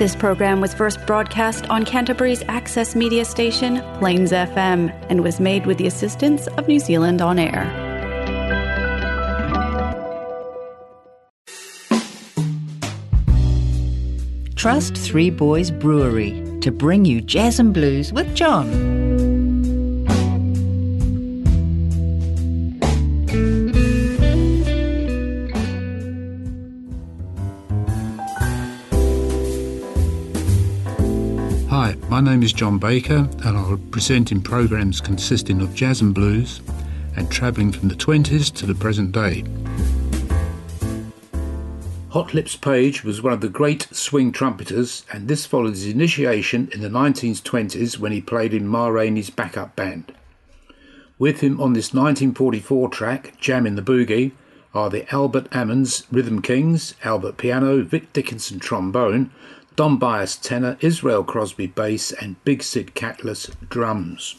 This program was first broadcast on Canterbury's access media station, Plains FM, and was made with the assistance of New Zealand On Air. Trust Three Boys Brewery to bring you jazz and blues with John. Is John Baker, and I'll present in programs consisting of jazz and blues and travelling from the 20s to the present day. Hot Lips Page was one of the great swing trumpeters, and this followed his initiation in the 1920s when he played in Ma Rainey's backup band. With him on this 1944 track, Jam in the Boogie, are the Albert Ammons Rhythm Kings, Albert Piano, Vic Dickenson Trombone, Don Byas tenor, Israel Crosby bass, and Big Sid Catlett drums.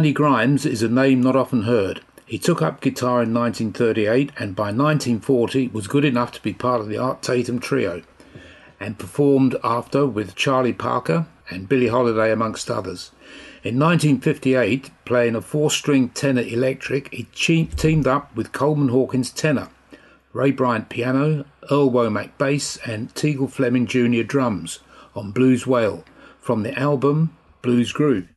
Tiny Grimes is a name not often heard. He took up guitar in 1938 and by 1940 was good enough to be part of the Art Tatum trio and performed after with Charlie Parker and Billie Holiday amongst others. In 1958, playing a four-string tenor electric, he teamed up with Coleman Hawkins tenor, Ray Bryant piano, Earl Womack bass and Teagle Fleming Jr. drums on Blues Whale from the album Blues Groove.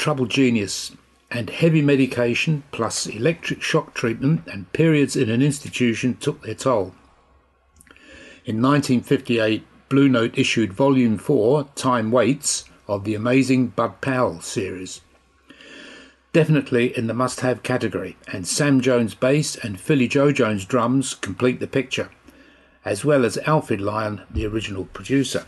Troubled genius, and heavy medication plus electric shock treatment and periods in an institution took their toll. In 1958, Blue Note issued Volume 4, Time Waits, of the amazing Bud Powell series. Definitely in the must have category, and Sam Jones bass and Philly Joe Jones drums complete the picture, as well as Alfred Lion, the original producer.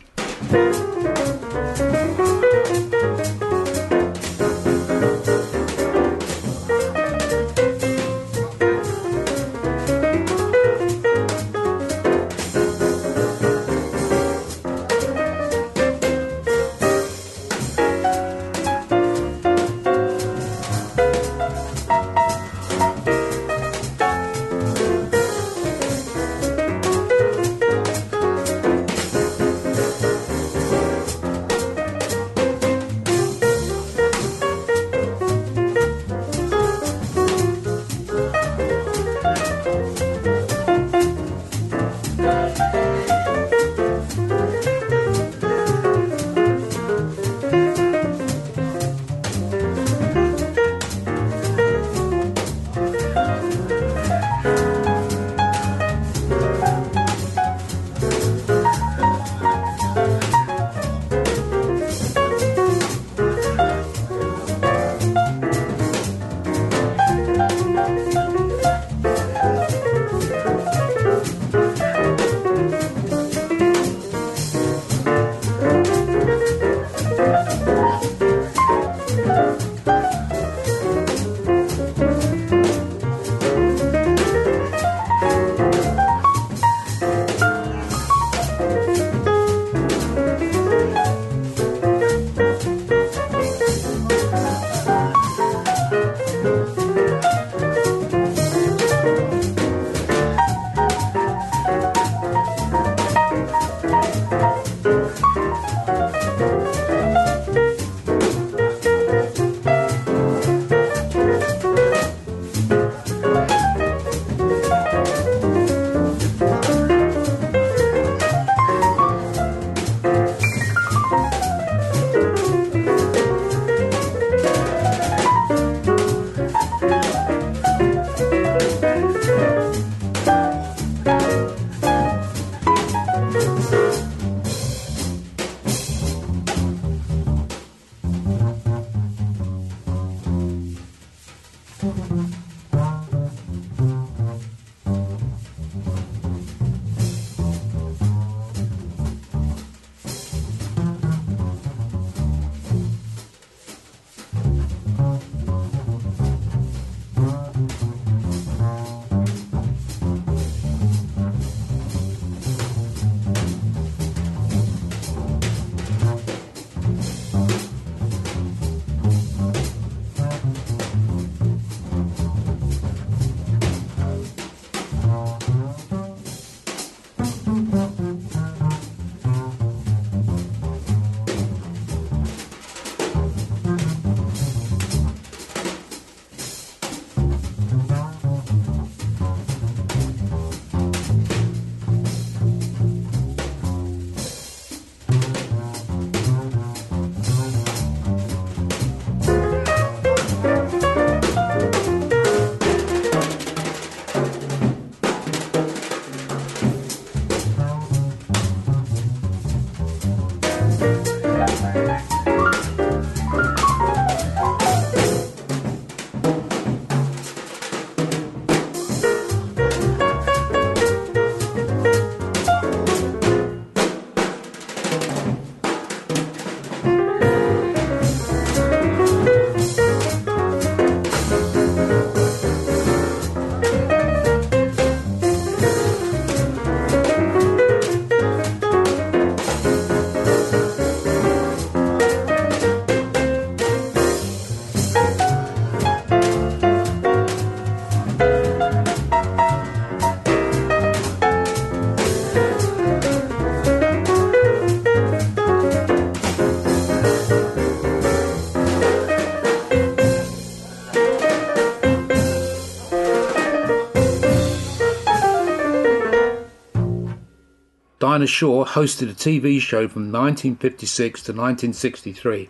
Dinah Shore hosted a TV show from 1956 to 1963.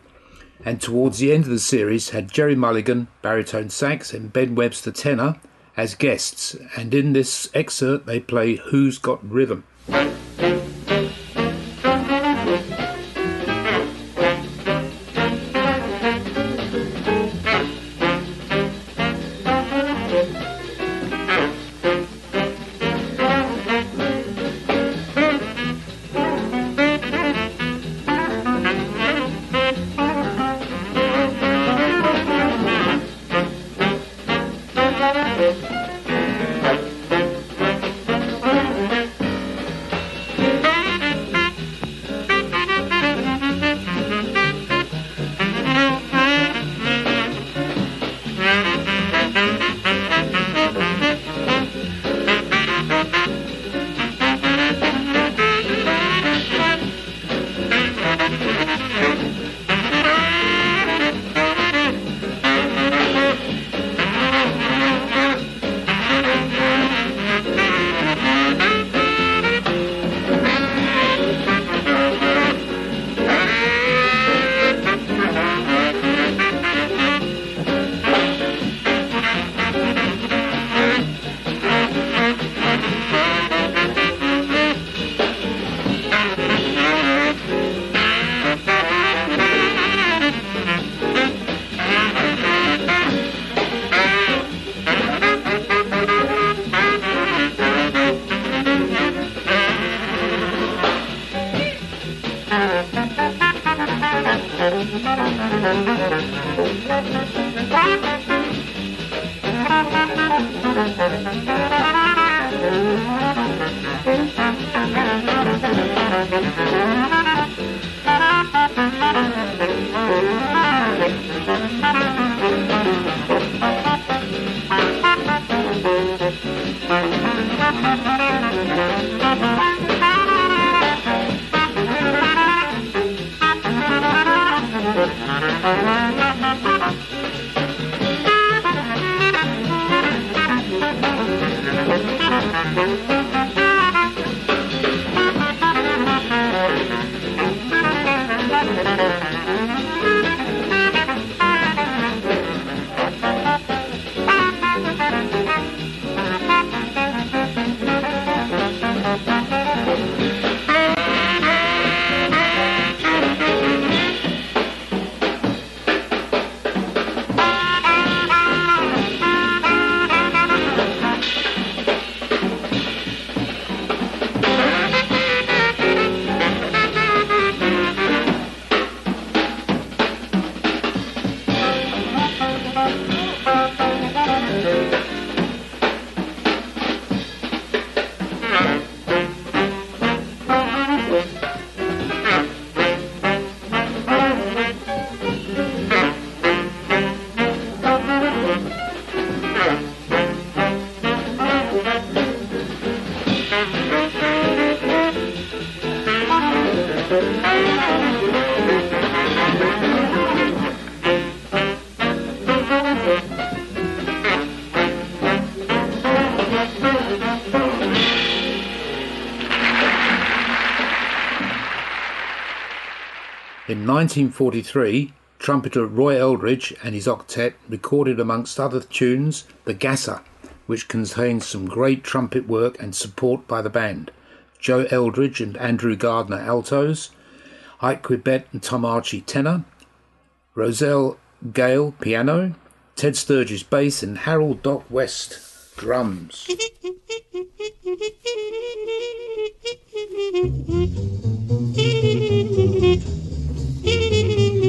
and towards the end of the series had Gerry Mulligan, baritone sax, and Ben Webster tenor as guests, and in this excerpt they play Who's Got Rhythm. 1943, trumpeter Roy Eldridge and his octet recorded, amongst other tunes, The Gasser, which contains some great trumpet work and support by the band. Joe Eldridge and Andrew Gardner altos, Ike Quebec and Tom Archia tenor, Roselle Gale piano, Ted Sturgis bass, and Harold Doc West drums.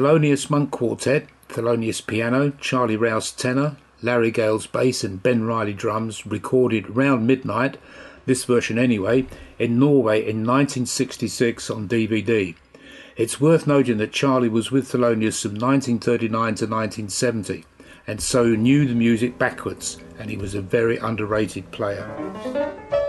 Thelonious Monk Quartet, Thelonious piano, Charlie Rouse tenor, Larry Gales bass, and Ben Riley drums recorded round midnight, this version anyway, in Norway in 1966 on DVD. It's worth noting that Charlie was with Thelonious from 1939 to 1970 and so knew the music backwards, and he was a very underrated player.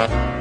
Yeah.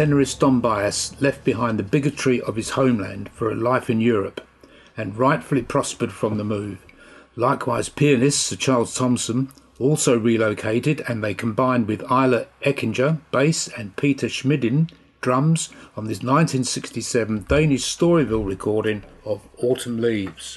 Tenorist Don Byas left behind the bigotry of his homeland for a life in Europe and rightfully prospered from the move. Likewise, pianist Sir Charles Thompson also relocated and they combined with Isla Eckinger, bass, and Peter Schmidlin, drums, on this 1967 Danish Storyville recording of Autumn Leaves.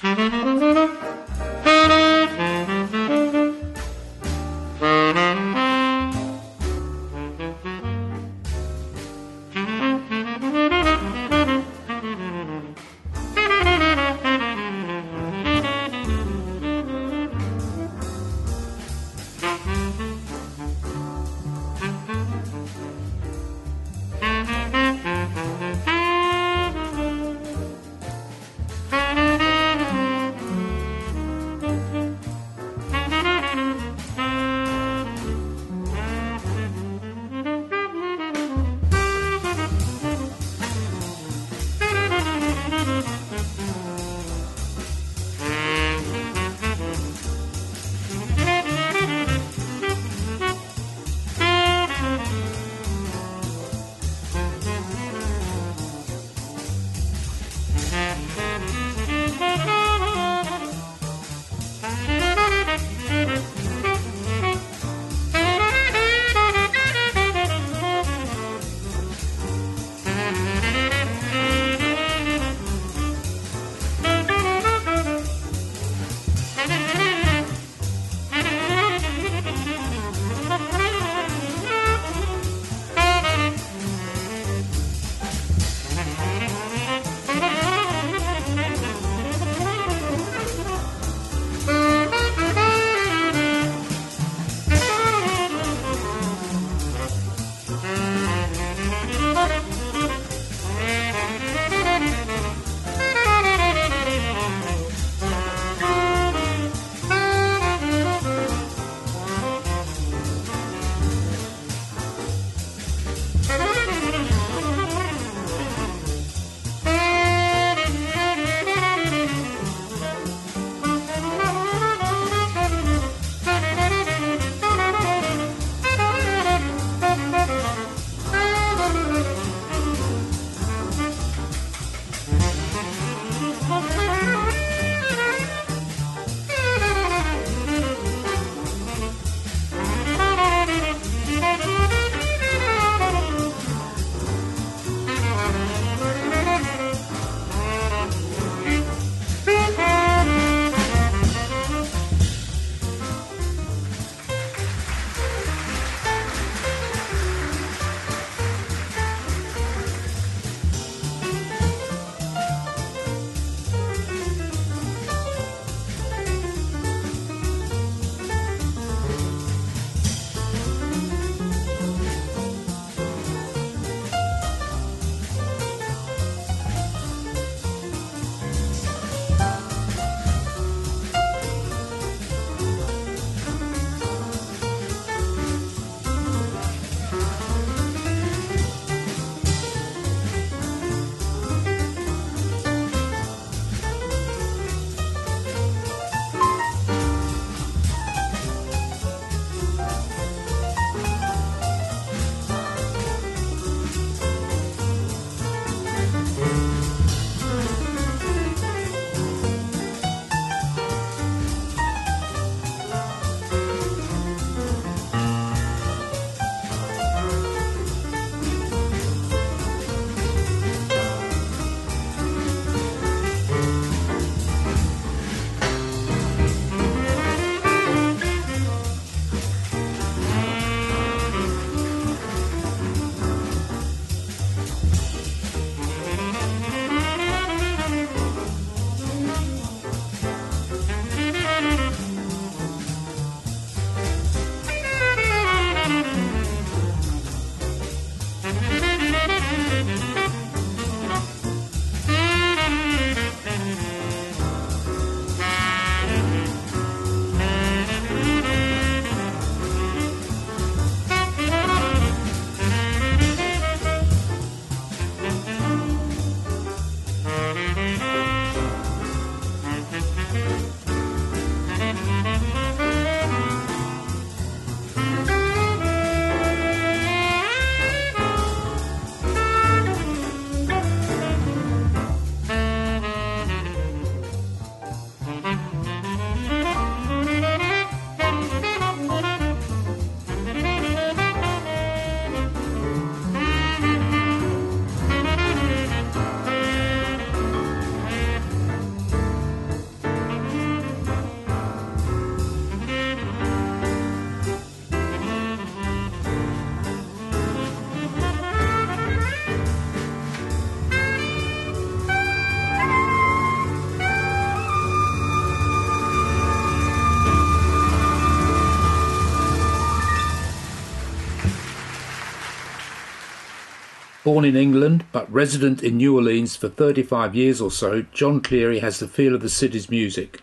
Born in England but resident in New Orleans for 35 years or so, Jon Cleary has the feel of the city's music.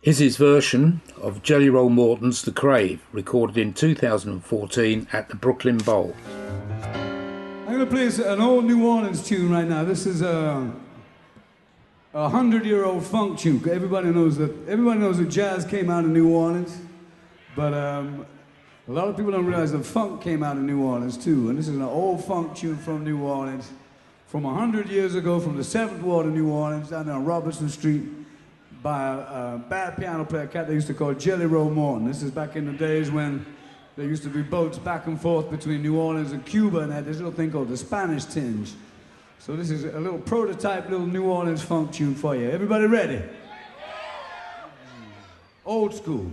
Here's his version of Jelly Roll Morton's The Crave, recorded in 2014 at the Brooklyn Bowl. I'm going to play an old New Orleans tune right now. This is a, a hundred-year-old funk tune. Everybody knows that. Everybody knows that jazz came out of New Orleans, but um, a lot of people don't realize that funk came out of New Orleans too, and this is an old funk tune from New Orleans from 100 years ago from the 7th Ward of New Orleans down there on Robertson Street by a, a bad piano player, cat they used to call Jelly Roll Morton. This is back in the days when there used to be boats back and forth between New Orleans and Cuba and had this little thing called the Spanish tinge. So this is a little prototype little New Orleans funk tune for you. Everybody ready? Old school.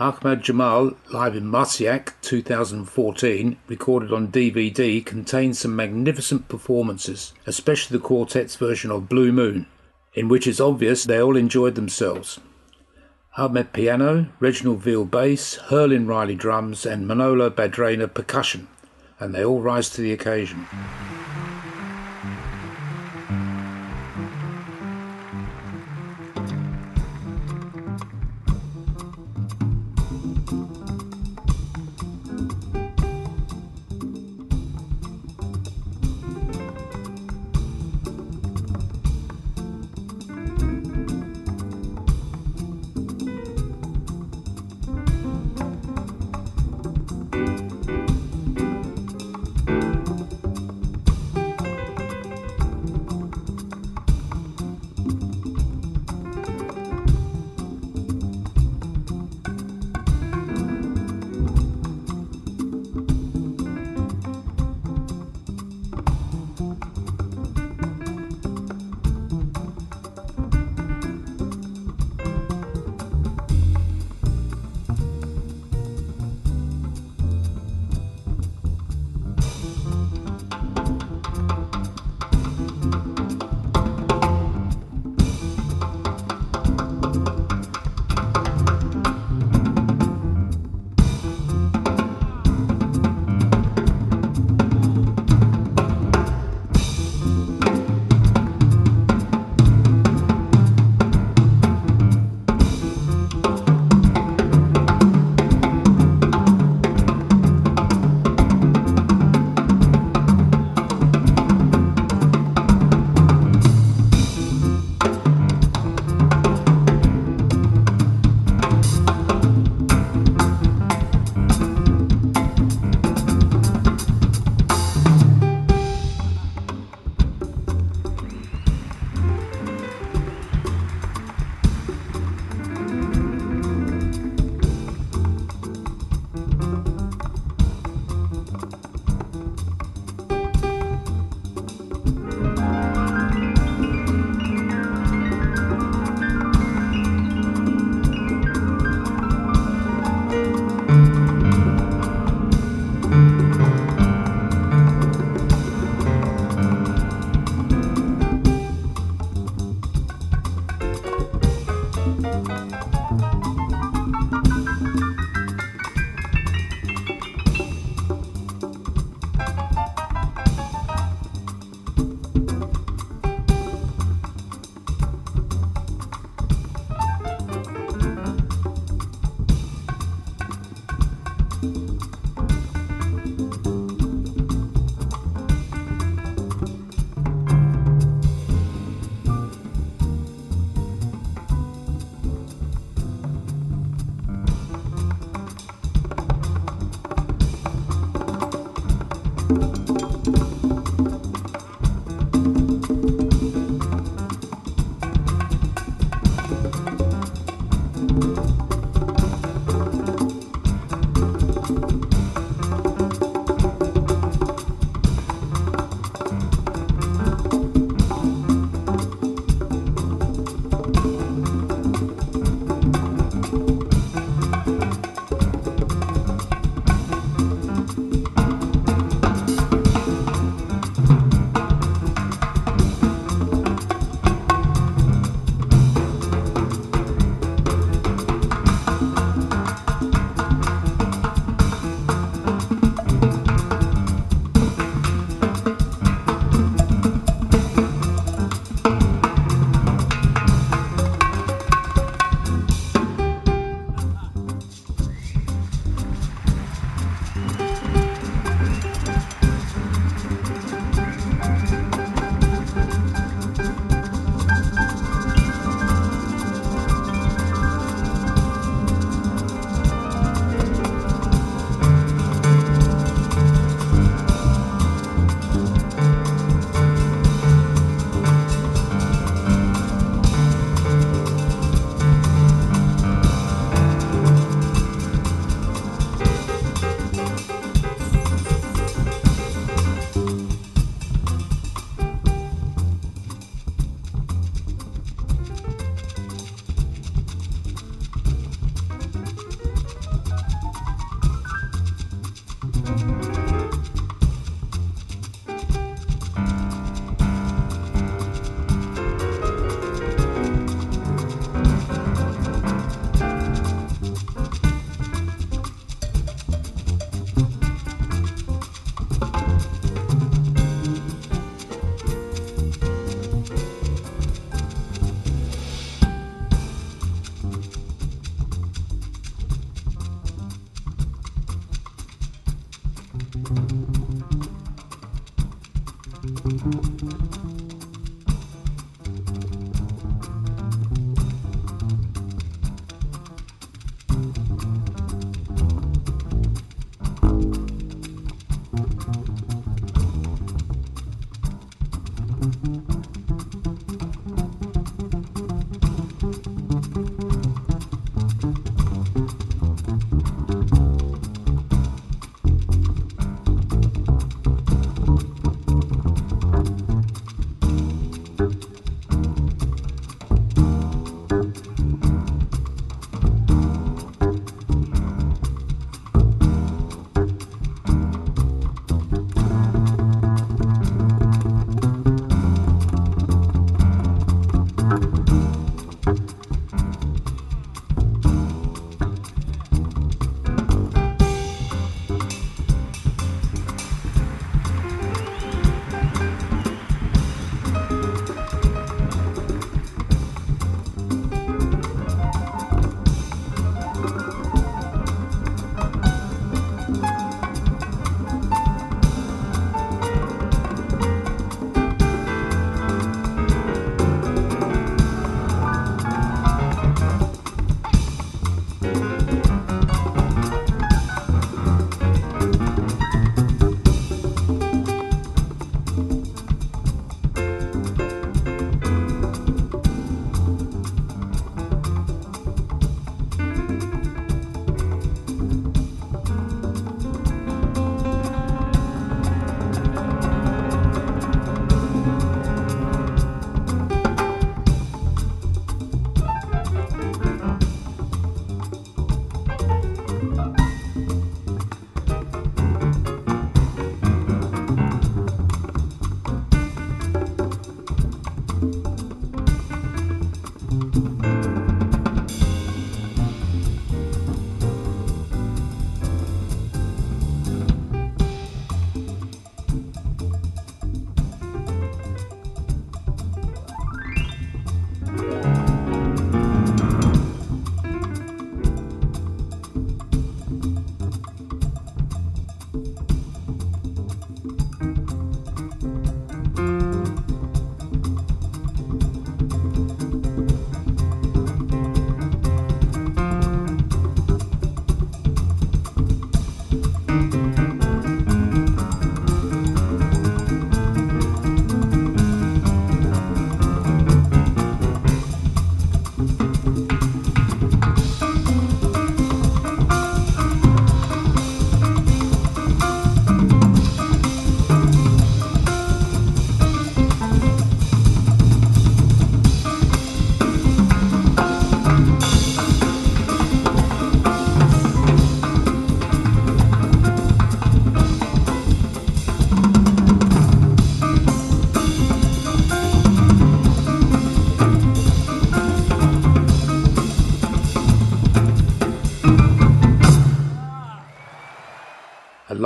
Ahmad Jamal live in Marciac 2014, recorded on DVD, contains some magnificent performances, especially the quartet's version of Blue Moon, in which it's obvious they all enjoyed themselves. Ahmad piano, Reginald Veal bass, Herlin Riley drums, and Manolo Badrena percussion, and they all rise to the occasion.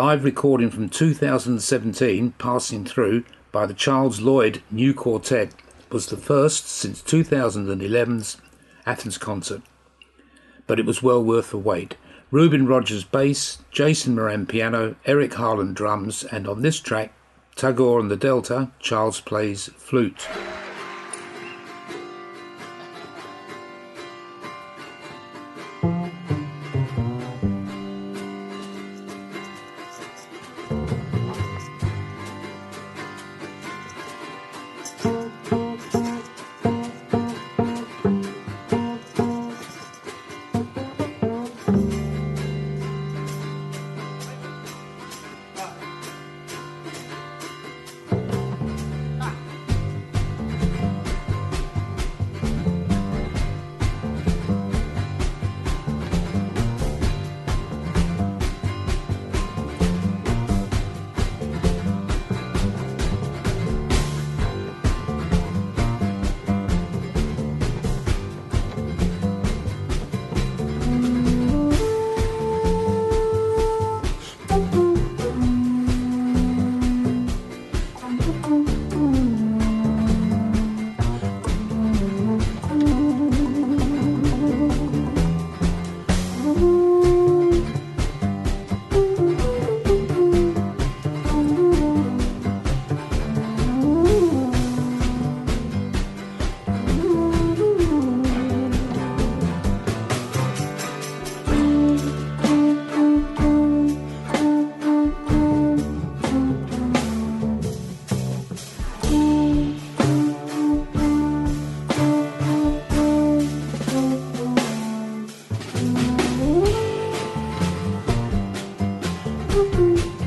Live recording from 2017, Passing Through, by the Charles Lloyd New Quartet, was the first since 2011's Athens concert. But it was well worth the wait. Reuben Rogers bass, Jason Moran piano, Eric Harland drums, and on this track, Tagore and the Delta, Charles plays flute. Música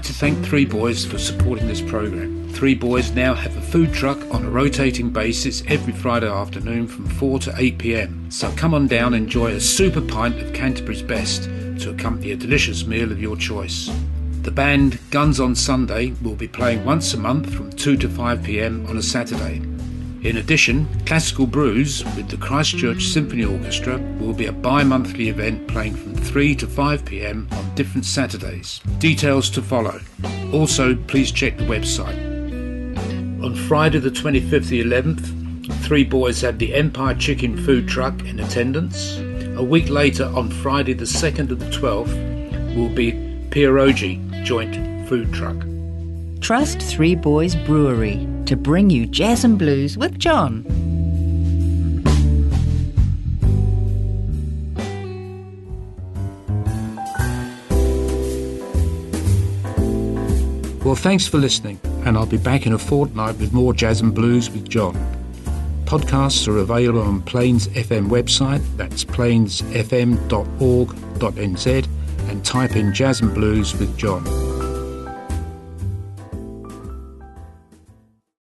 like to thank Three Boys for supporting this program. Three Boys now have a food truck on a rotating basis every Friday afternoon from 4 to 8 pm. So come on down and enjoy a super pint of Canterbury's best to accompany a delicious meal of your choice. The band Guns on Sunday will be playing once a month from 2 to 5 pm on a Saturday. In addition, Classical Brews with the Christchurch Symphony Orchestra will be a bi monthly event playing from 3 to 5 pm on different Saturdays. Details to follow. Also, please check the website. On Friday, the 25th the 11th, Three Boys have the Empire Chicken food truck in attendance. A week later, on Friday, the 2nd of the 12th, will be Pierogi joint food truck. Trust Three Boys Brewery to bring you jazz and blues with John. Well, thanks for listening, and I'll be back in a fortnight with more jazz and blues with John. Podcasts are available on Plains FM website, that's plainsfm.org.nz, and type in Jazz and Blues with John.